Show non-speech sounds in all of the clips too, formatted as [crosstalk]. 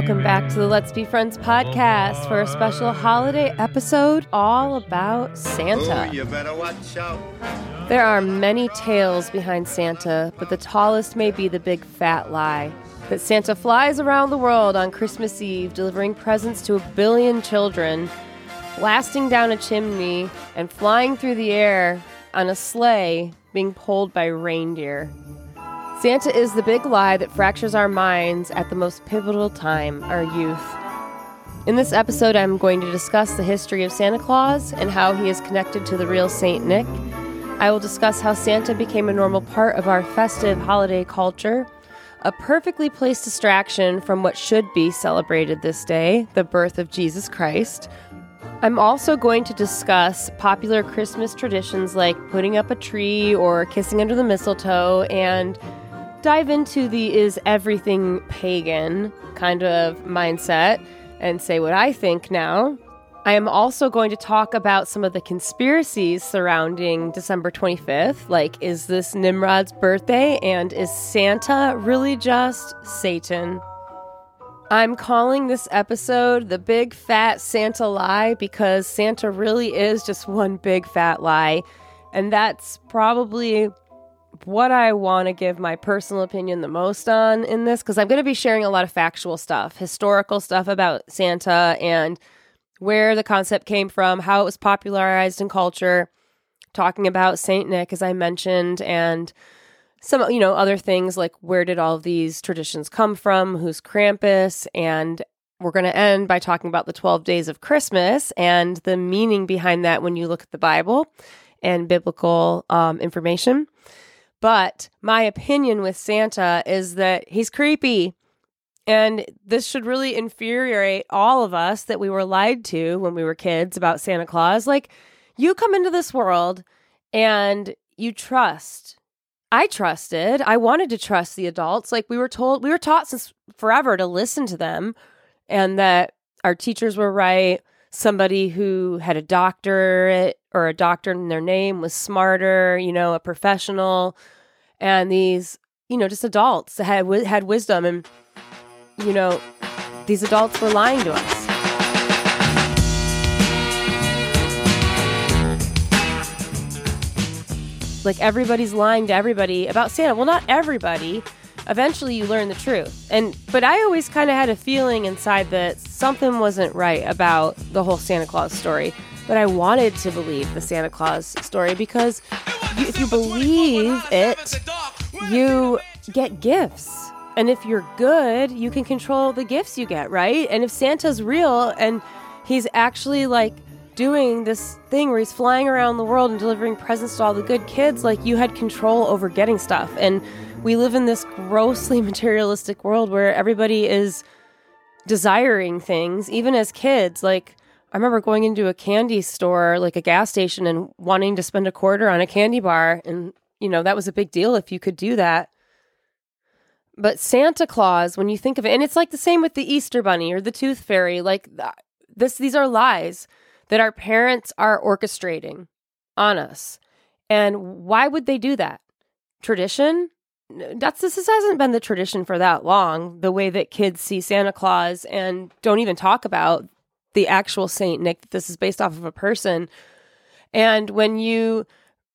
welcome back to the Let's Be Friends podcast for a special holiday episode all about Santa. Oh, you better watch out. There are many tales behind Santa, but the tallest may be the big fat lie that Santa flies around the world on Christmas Eve delivering presents to a billion children, blasting down a chimney, and flying through the air on a sleigh being pulled by reindeer. Santa is the big lie that fractures our minds at the most pivotal time, our youth. In this episode, I'm going to discuss the history of Santa Claus and how he is connected to the real Saint Nick. I will discuss how Santa became a normal part of our festive holiday culture, a perfectly placed distraction from what should be celebrated this day, the birth of Jesus Christ. I'm also going to discuss popular Christmas traditions like putting up a tree or kissing under the mistletoe and dive into the is everything pagan kind of mindset and say what I think now. I am also going to talk about some of the conspiracies surrounding December 25th. Like, is this Nimrod's birthday? And is Santa really just Satan? I'm calling this episode the Big Fat Santa Lie because Santa really is just one big fat lie. And that's probably what I want to give my personal opinion the most on in this because I'm going to be sharing a lot of factual stuff, historical stuff about Santa and where the concept came from, how it was popularized in culture, talking about Saint Nick as I mentioned and some you know other things like where did all these traditions come from, who's Krampus and we're going to end by talking about the 12 days of Christmas and the meaning behind that when you look at the Bible and biblical um, information. But my opinion with Santa is that he's creepy. And this should really infuriate all of us that we were lied to when we were kids about Santa Claus. Like, you come into this world and you trust. I trusted. I wanted to trust the adults. Like, we were told, we were taught since forever to listen to them and that our teachers were right. Somebody who had a doctorate or a doctor in their name was smarter, you know, a professional. And these, you know, just adults had had wisdom, and you know, these adults were lying to us. Like everybody's lying to everybody about Santa. Well, not everybody. Eventually, you learn the truth. And but I always kind of had a feeling inside that something wasn't right about the whole Santa Claus story but I wanted to believe the Santa Claus story because you, if you believe it, you get gifts. And if you're good, you can control the gifts you get, right? And if Santa's real and he's actually like doing this thing where he's flying around the world and delivering presents to all the good kids, like you had control over getting stuff. And we live in this grossly [laughs] materialistic world where everybody is desiring things, even as kids. Like, I remember going into a candy store, like a gas station, and wanting to spend a quarter on a candy bar. And, you know, that was a big deal if you could do that. But Santa Claus, when you think of it, and it's like the same with the Easter Bunny or the Tooth Fairy, like this, these are lies that our parents are orchestrating on us. And why would they do that? Tradition? That's this hasn't been the tradition for that long. The way that kids see Santa Claus and don't even talk about the actual Saint Nick, this is based off of a person. And when you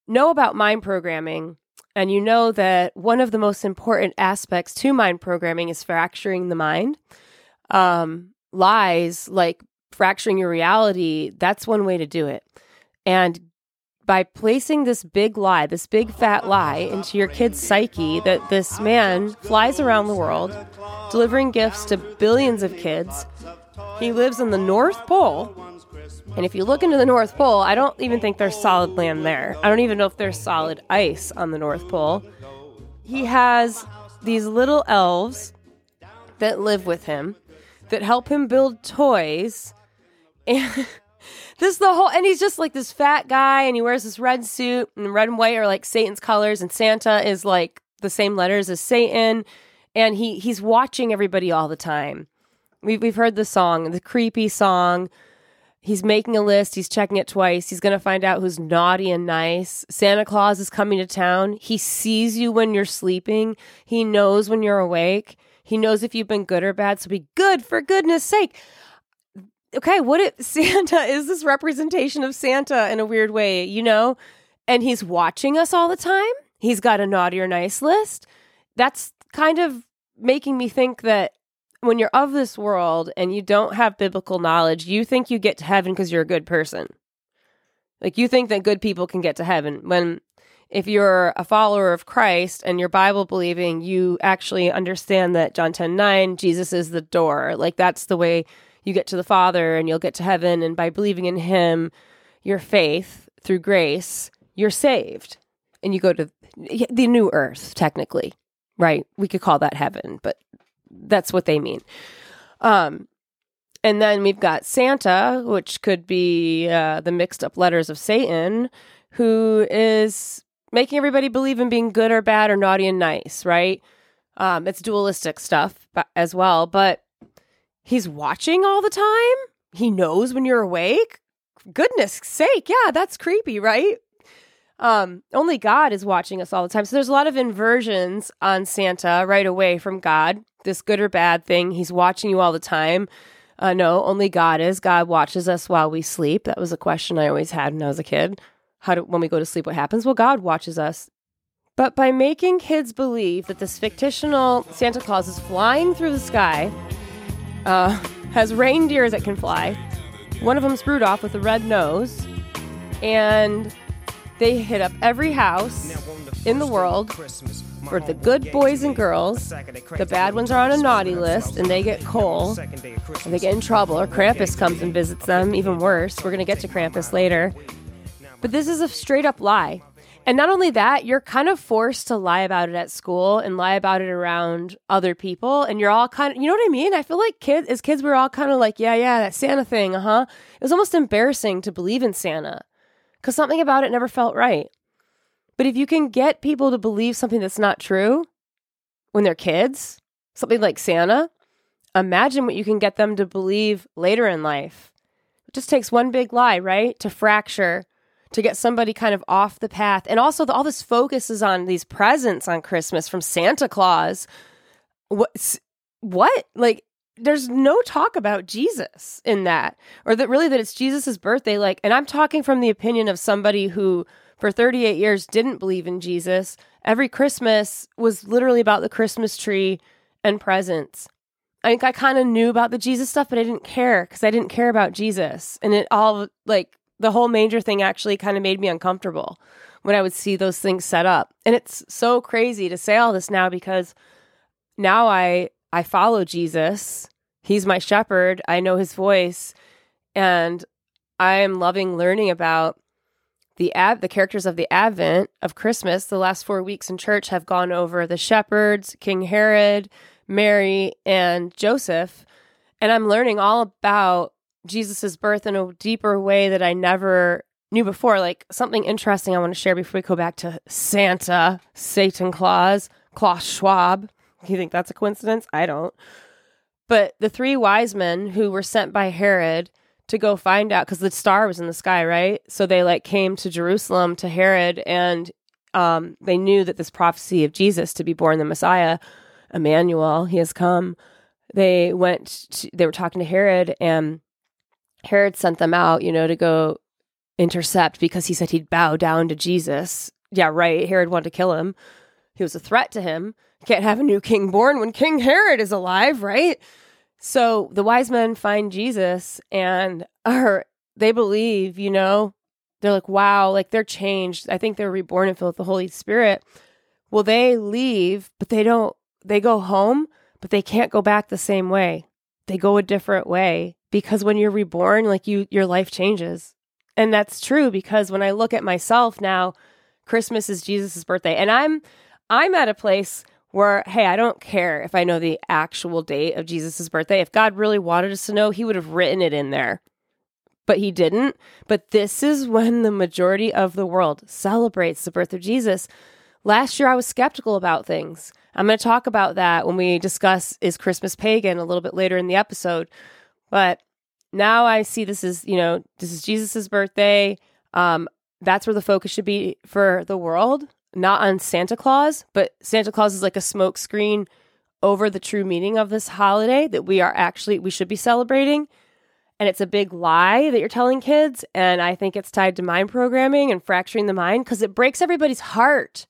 know about mind programming, and you know that one of the most important aspects to mind programming is fracturing the mind, um, lies like fracturing your reality, that's one way to do it. And by placing this big lie, this big fat lie into your kid's psyche that this man flies around the world delivering gifts to billions of kids he lives in the North Pole. And if you look into the North Pole, I don't even think there's solid land there. I don't even know if there's solid ice on the North Pole. He has these little elves that live with him that help him build toys. [laughs] And this is the whole and he's just like this fat guy and he wears this red suit and red and white are like Satan's colors and Santa is like the same letters as Satan and he he's watching everybody all the time. We've, we've heard the song, the creepy song. He's making a list. He's checking it twice. He's going to find out who's naughty and nice. Santa Claus is coming to town. He sees you when you're sleeping. He knows when you're awake. He knows if you've been good or bad, so be good for goodness sake. Okay, what if [laughs] Santa is this representation of Santa in a weird way, you know? And he's watching us all the time. He's got a naughty or nice list. That's kind of making me think that when you're of this world and you don't have biblical knowledge, you think you get to heaven because you're a good person. Like you think that good people can get to heaven when if you're a follower of Christ and you're Bible believing, you actually understand that John 10 9, Jesus is the door. Like that's the way you get to the Father and you'll get to heaven. And by believing in Him, your faith through grace, you're saved. And you go to the new earth, technically, right? We could call that heaven, but that's what they mean. Um, and then we've got Santa, which could be uh, the mixed up letters of Satan, who is making everybody believe in being good or bad or naughty and nice, right? Um, it's dualistic stuff as well, but he's watching all the time. He knows when you're awake. Goodness sake, yeah, that's creepy, right? Um, only God is watching us all the time. So there's a lot of inversions on Santa right away from God. This good or bad thing, he's watching you all the time. Uh, no, only God is. God watches us while we sleep. That was a question I always had when I was a kid. How do when we go to sleep, what happens? Well, God watches us. But by making kids believe that this fictional Santa Claus is flying through the sky, uh, has reindeers that can fly. One of them's Rudolph with a red nose, and they hit up every house in the world for the good boys and girls. The bad ones are on a naughty list and they get coal and they get in trouble, or Krampus comes and visits them. Even worse, we're going to get to Krampus later. But this is a straight up lie. And not only that, you're kind of forced to lie about it at school and lie about it around other people. And you're all kind of, you know what I mean? I feel like kids, as kids, we are all kind of like, yeah, yeah, that Santa thing, uh huh. It was almost embarrassing to believe in Santa because something about it never felt right. But if you can get people to believe something that's not true when they're kids, something like Santa, imagine what you can get them to believe later in life. It just takes one big lie, right? To fracture, to get somebody kind of off the path. And also, the, all this focus is on these presents on Christmas from Santa Claus. What? What? Like, there's no talk about Jesus in that, or that really that it's Jesus's birthday. Like, and I'm talking from the opinion of somebody who for 38 years didn't believe in Jesus. Every Christmas was literally about the Christmas tree and presents. I think I kind of knew about the Jesus stuff, but I didn't care because I didn't care about Jesus. And it all, like, the whole manger thing actually kind of made me uncomfortable when I would see those things set up. And it's so crazy to say all this now because now I I follow Jesus. He's my shepherd. I know his voice and I am loving learning about the ad, the characters of the Advent of Christmas, the last four weeks in church have gone over the shepherds, King Herod, Mary, and Joseph, and I'm learning all about Jesus's birth in a deeper way that I never knew before. Like something interesting I want to share before we go back to Santa, Satan Claus, Klaus Schwab. [laughs] You think that's a coincidence? I don't. But the three wise men who were sent by Herod to go find out because the star was in the sky, right? So they like came to Jerusalem to Herod and um, they knew that this prophecy of Jesus to be born the Messiah, Emmanuel, he has come. They went, to, they were talking to Herod and Herod sent them out, you know, to go intercept because he said he'd bow down to Jesus. Yeah, right. Herod wanted to kill him. He was a threat to him. Can't have a new king born when King Herod is alive, right? So the wise men find Jesus and are they believe, you know, they're like, wow, like they're changed. I think they're reborn and filled with the Holy Spirit. Well, they leave, but they don't, they go home, but they can't go back the same way. They go a different way because when you're reborn, like you, your life changes. And that's true because when I look at myself now, Christmas is Jesus' birthday. And I'm, I'm at a place where, hey, I don't care if I know the actual date of Jesus' birthday. If God really wanted us to know, he would have written it in there. But he didn't. But this is when the majority of the world celebrates the birth of Jesus. Last year, I was skeptical about things. I'm going to talk about that when we discuss Is Christmas Pagan a little bit later in the episode. But now I see this is, you know, this is Jesus' birthday. Um, that's where the focus should be for the world not on Santa Claus, but Santa Claus is like a smokescreen over the true meaning of this holiday that we are actually we should be celebrating. And it's a big lie that you're telling kids and i think it's tied to mind programming and fracturing the mind because it breaks everybody's heart.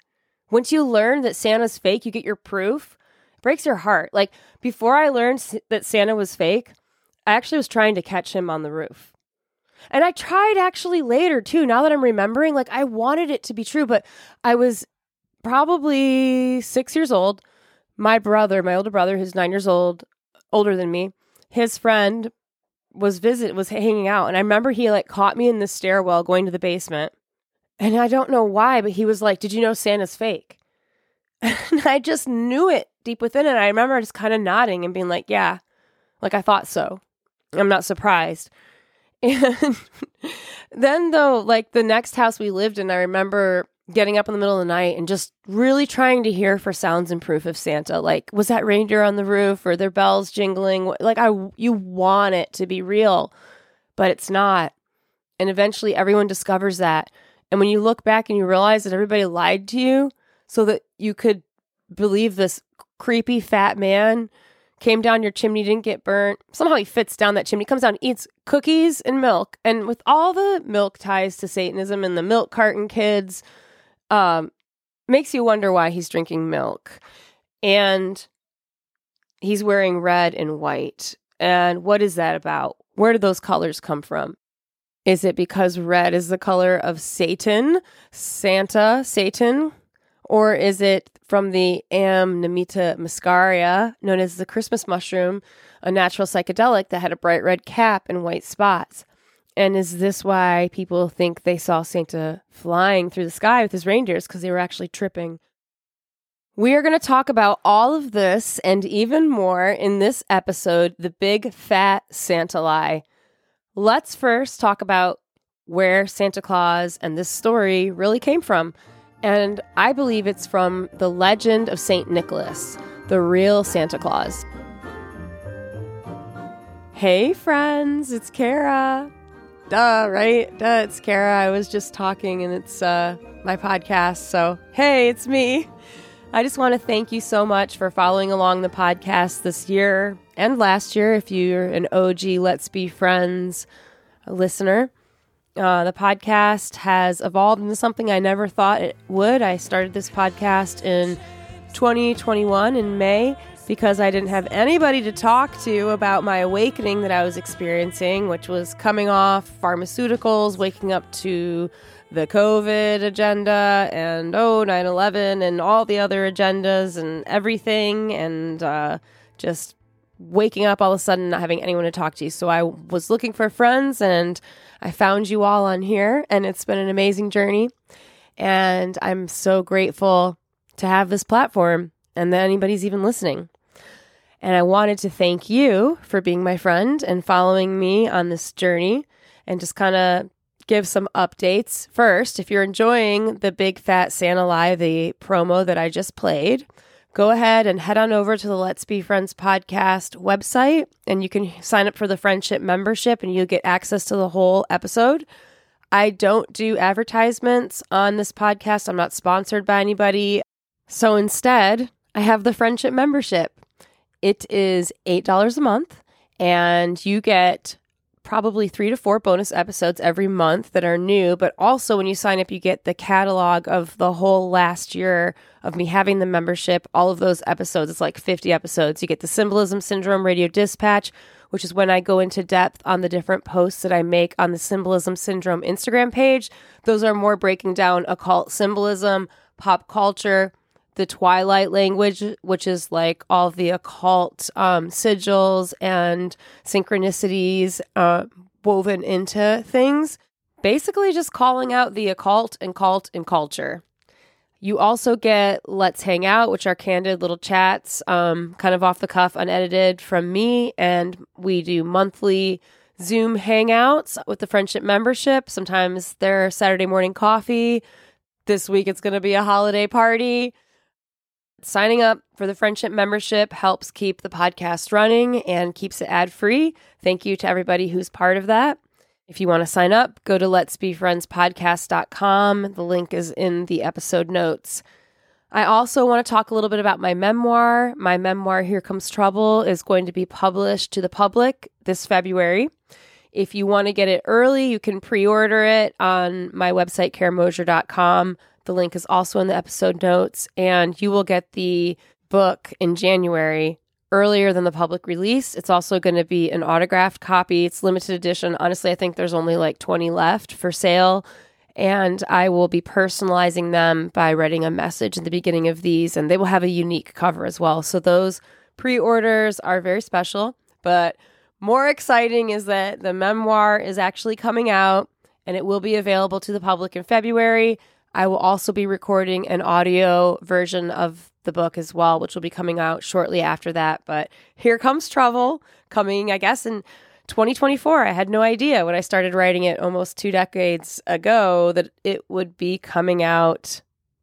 Once you learn that santa's fake you get your proof. It breaks your heart. Like before i learned that santa was fake i actually was trying to catch him on the roof. And i tried actually later too now that i'm remembering like i wanted it to be true but i was probably six years old. My brother, my older brother, who's nine years old, older than me, his friend was visit was hanging out, and I remember he like caught me in the stairwell going to the basement, and I don't know why, but he was like, "Did you know Santa's fake?" [laughs] And I just knew it deep within, and I remember just kind of nodding and being like, "Yeah, like I thought so." I'm not surprised. [laughs] And then though, like the next house we lived in, I remember getting up in the middle of the night and just really trying to hear for sounds and proof of Santa. Like, was that reindeer on the roof or their bells jingling? Like, I you want it to be real, but it's not. And eventually, everyone discovers that. And when you look back and you realize that everybody lied to you so that you could believe this creepy fat man came down your chimney, didn't get burnt. Somehow he fits down that chimney, comes down, eats cookies and milk. And with all the milk ties to Satanism and the milk carton kids, um, makes you wonder why he's drinking milk. And he's wearing red and white. And what is that about? Where do those colors come from? Is it because red is the color of Satan, Santa, Satan? Or is it from the Amanita muscaria, known as the Christmas mushroom, a natural psychedelic that had a bright red cap and white spots? And is this why people think they saw Santa flying through the sky with his reindeers? Because they were actually tripping. We are going to talk about all of this and even more in this episode The Big Fat Santa Lie. Let's first talk about where Santa Claus and this story really came from. And I believe it's from the legend of St. Nicholas, the real Santa Claus. Hey, friends, it's Kara. Duh, right? Duh, it's Kara. I was just talking and it's uh, my podcast. So, hey, it's me. I just want to thank you so much for following along the podcast this year and last year. If you're an OG Let's Be Friends listener, uh, the podcast has evolved into something I never thought it would. I started this podcast in 2021 in May because I didn't have anybody to talk to about my awakening that I was experiencing, which was coming off pharmaceuticals, waking up to the COVID agenda and oh, 9 11 and all the other agendas and everything, and uh, just waking up all of a sudden not having anyone to talk to. So I was looking for friends and I found you all on here, and it's been an amazing journey. And I'm so grateful to have this platform and that anybody's even listening. And I wanted to thank you for being my friend and following me on this journey and just kind of give some updates. First, if you're enjoying the Big Fat Santa Lie, the promo that I just played, go ahead and head on over to the Let's Be Friends podcast website and you can sign up for the friendship membership and you'll get access to the whole episode. I don't do advertisements on this podcast. I'm not sponsored by anybody. So instead, I have the friendship membership. It is $8 a month, and you get probably three to four bonus episodes every month that are new. But also, when you sign up, you get the catalog of the whole last year of me having the membership, all of those episodes. It's like 50 episodes. You get the Symbolism Syndrome Radio Dispatch, which is when I go into depth on the different posts that I make on the Symbolism Syndrome Instagram page. Those are more breaking down occult symbolism, pop culture the Twilight language, which is like all the occult um, sigils and synchronicities uh, woven into things. Basically, just calling out the occult and cult and culture. You also get Let's Hang Out, which are candid little chats, um, kind of off the cuff, unedited from me. And we do monthly Zoom hangouts with the friendship membership. Sometimes they're Saturday morning coffee. This week it's going to be a holiday party. Signing up for the friendship membership helps keep the podcast running and keeps it ad free. Thank you to everybody who's part of that. If you want to sign up, go to let's be friends podcast.com. The link is in the episode notes. I also want to talk a little bit about my memoir. My memoir, Here Comes Trouble, is going to be published to the public this February. If you want to get it early, you can pre order it on my website, karamosher.com. The link is also in the episode notes, and you will get the book in January earlier than the public release. It's also going to be an autographed copy. It's limited edition. Honestly, I think there's only like 20 left for sale and I will be personalizing them by writing a message in the beginning of these, and they will have a unique cover as well. So those pre orders are very special, but more exciting is that the memoir is actually coming out and it will be available to the public in February. I will also be recording an audio version of the book as well, which will be coming out shortly after that. But here comes trouble coming, I guess, in 2024. I had no idea when I started writing it almost two decades ago that it would be coming out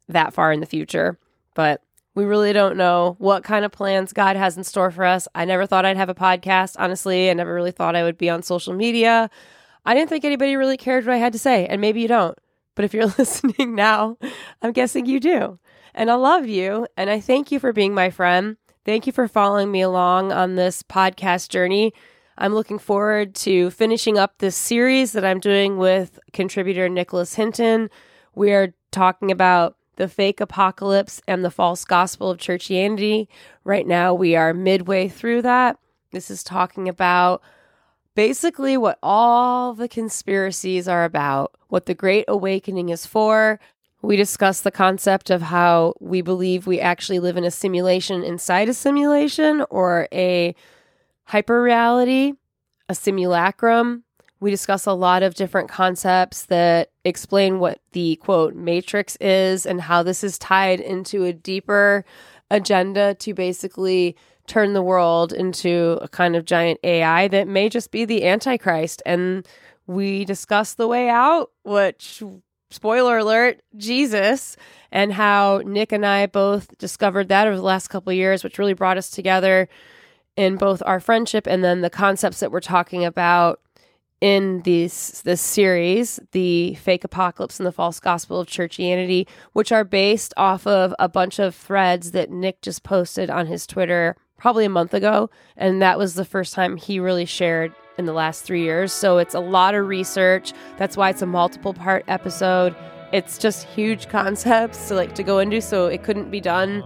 that far in the future. But we really don't know what kind of plans God has in store for us. I never thought I'd have a podcast, honestly. I never really thought I would be on social media. I didn't think anybody really cared what I had to say, and maybe you don't. But if you're [laughs] listening now, I'm guessing you do. And I love you, and I thank you for being my friend. Thank you for following me along on this podcast journey. I'm looking forward to finishing up this series that I'm doing with contributor Nicholas Hinton. We are talking about the fake apocalypse and the false gospel of churchianity. Right now, we are midway through that. This is talking about basically what all the conspiracies are about, what the Great Awakening is for. We discuss the concept of how we believe we actually live in a simulation inside a simulation or a hyperreality, a simulacrum. We discuss a lot of different concepts that explain what the quote matrix is and how this is tied into a deeper agenda to basically turn the world into a kind of giant AI that may just be the Antichrist. And we discuss the way out, which, spoiler alert, Jesus, and how Nick and I both discovered that over the last couple years, which really brought us together in both our friendship and then the concepts that we're talking about in these this series, the fake apocalypse and the false gospel of churchianity, which are based off of a bunch of threads that Nick just posted on his Twitter probably a month ago, and that was the first time he really shared in the last 3 years. So it's a lot of research. That's why it's a multiple part episode. It's just huge concepts to like to go into, so it couldn't be done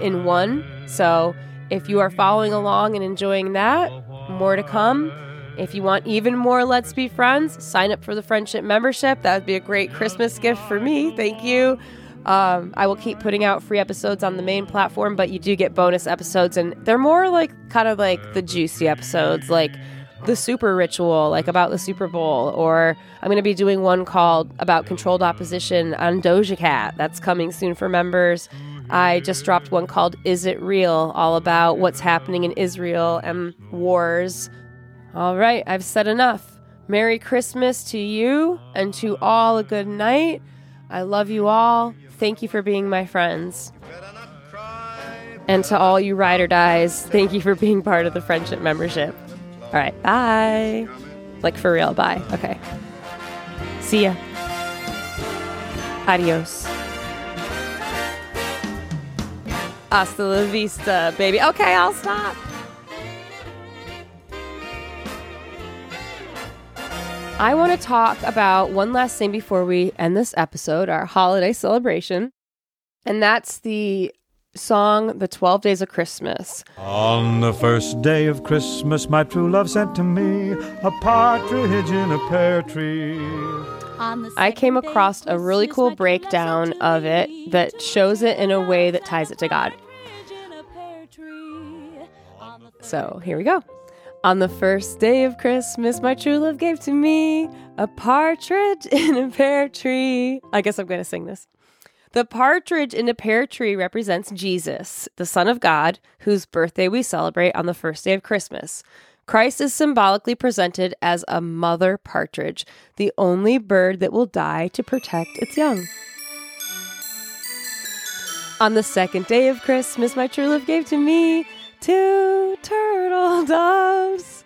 in one. So if you are following along and enjoying that, more to come. If you want even more Let's Be Friends, sign up for the friendship membership. That would be a great Christmas gift for me. Thank you. Um, I will keep putting out free episodes on the main platform, but you do get bonus episodes, and they're more like kind of like the juicy episodes, like the super ritual, like about the Super Bowl, or I'm going to be doing one called about controlled opposition on Doja Cat. That's coming soon for members. I just dropped one called Is It Real, all about what's happening in Israel and wars. All right, I've said enough. Merry Christmas to you and to all a good night. I love you all. Thank you for being my friends. And to all you ride or dies, thank you for being part of the friendship membership. All right, bye. Like for real, bye. Okay. See ya. Adios. Hasta la vista, baby. Okay, I'll stop. I want to talk about one last thing before we end this episode, our holiday celebration. And that's the song, The 12 Days of Christmas. On the first day of Christmas, my true love sent to me a partridge in a pear tree. I came across a really cool breakdown of it that shows it in a way that ties it to God. So here we go. On the first day of Christmas, my true love gave to me a partridge [laughs] in a pear tree. I guess I'm going to sing this. The partridge in a pear tree represents Jesus, the Son of God, whose birthday we celebrate on the first day of Christmas. Christ is symbolically presented as a mother partridge, the only bird that will die to protect its young. On the second day of Christmas, my true love gave to me two turtle [laughs] doves.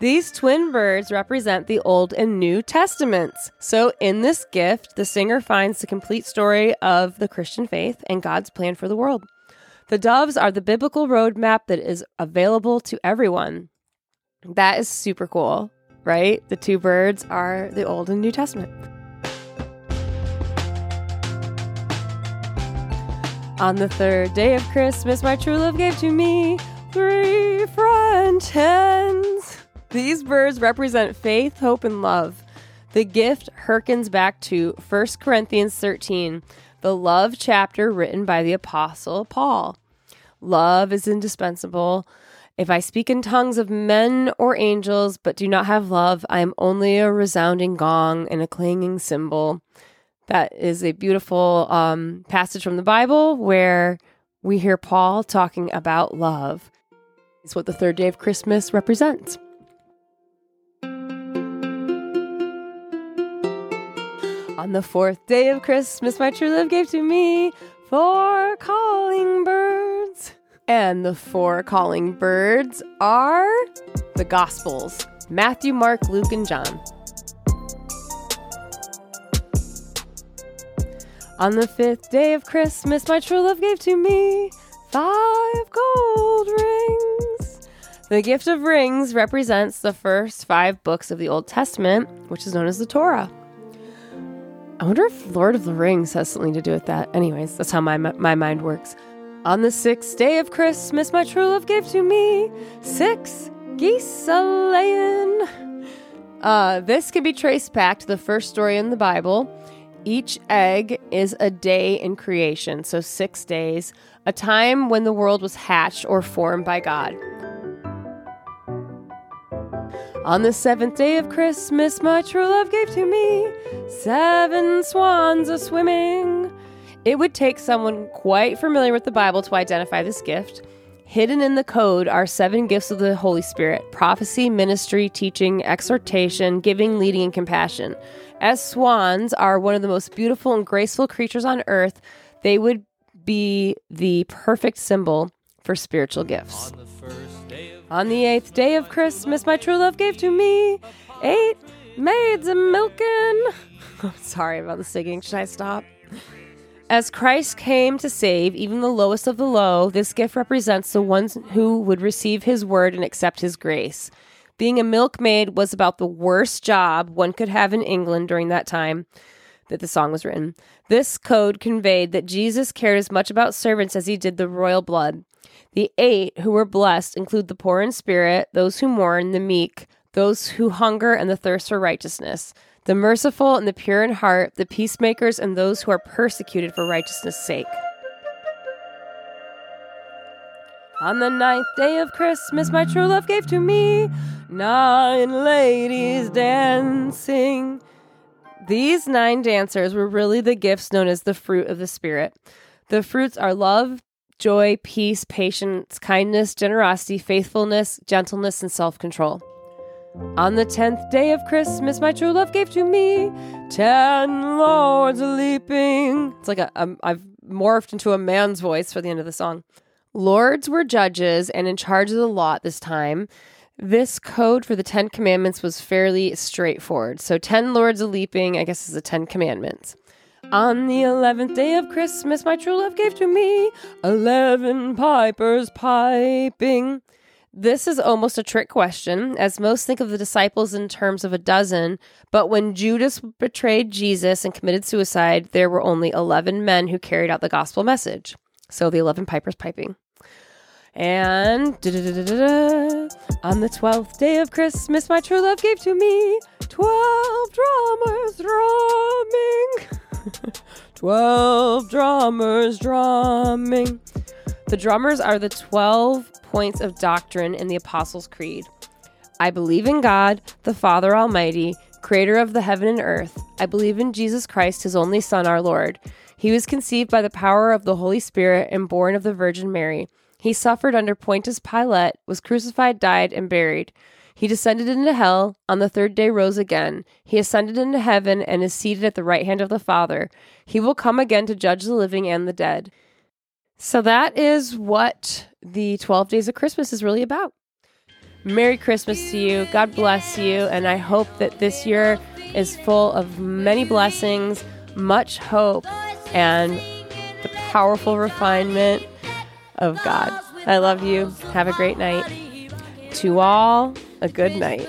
These twin birds represent the Old and New Testaments. So, in this gift, the singer finds the complete story of the Christian faith and God's plan for the world. The doves are the biblical roadmap that is available to everyone. That is super cool, right? The two birds are the Old and New Testament. On the third day of Christmas, my true love gave to me three hens. These birds represent faith, hope, and love. The gift harkens back to 1 Corinthians 13, the love chapter written by the Apostle Paul. Love is indispensable. If I speak in tongues of men or angels, but do not have love, I am only a resounding gong and a clanging cymbal. That is a beautiful um, passage from the Bible where we hear Paul talking about love. It's what the third day of Christmas represents. On the fourth day of Christmas, my true love gave to me four calling birds. And the four calling birds are the Gospels Matthew, Mark, Luke, and John. On the fifth day of Christmas, my true love gave to me five gold rings. The gift of rings represents the first five books of the Old Testament, which is known as the Torah. I wonder if Lord of the Rings has something to do with that. Anyways, that's how my, my mind works. On the sixth day of Christmas, my true love gave to me six geese a laying. Uh, this can be traced back to the first story in the Bible. Each egg is a day in creation, so six days, a time when the world was hatched or formed by God. On the seventh day of Christmas, my true love gave to me seven swans a swimming. It would take someone quite familiar with the Bible to identify this gift. Hidden in the code are seven gifts of the Holy Spirit prophecy, ministry, teaching, exhortation, giving, leading, and compassion. As swans are one of the most beautiful and graceful creatures on earth, they would be the perfect symbol for spiritual gifts. On the eighth day of Christmas, my true love gave to me eight maids a milking. [laughs] I'm sorry about the singing. Should I stop? As Christ came to save even the lowest of the low, this gift represents the ones who would receive his word and accept his grace. Being a milkmaid was about the worst job one could have in England during that time that the song was written. This code conveyed that Jesus cared as much about servants as he did the royal blood. The eight who were blessed include the poor in spirit, those who mourn, the meek, those who hunger and the thirst for righteousness, the merciful and the pure in heart, the peacemakers, and those who are persecuted for righteousness' sake. On the ninth day of Christmas, my true love gave to me nine ladies dancing. These nine dancers were really the gifts known as the fruit of the Spirit. The fruits are love, joy, peace, patience, kindness, generosity, faithfulness, gentleness, and self control. On the tenth day of Christmas, my true love gave to me ten lords leaping. It's like a, a I've morphed into a man's voice for the end of the song. Lords were judges and in charge of the lot this time. This code for the Ten Commandments was fairly straightforward. So, ten lords a leaping, I guess, is the Ten Commandments. On the eleventh day of Christmas, my true love gave to me eleven pipers piping. This is almost a trick question, as most think of the disciples in terms of a dozen, but when Judas betrayed Jesus and committed suicide, there were only 11 men who carried out the gospel message. So the 11 pipers piping. And on the 12th day of Christmas, my true love gave to me 12 drummers drumming. [laughs] 12 drummers drumming. The drummers are the 12 points of doctrine in the Apostles' Creed. I believe in God, the Father Almighty, creator of the heaven and earth. I believe in Jesus Christ, his only Son, our Lord. He was conceived by the power of the Holy Spirit and born of the Virgin Mary. He suffered under Pontius Pilate, was crucified, died, and buried. He descended into hell, on the third day rose again. He ascended into heaven and is seated at the right hand of the Father. He will come again to judge the living and the dead. So that is what the 12 days of Christmas is really about. Merry Christmas to you. God bless you. And I hope that this year is full of many blessings, much hope, and the powerful refinement of God. I love you. Have a great night. To all, a good night.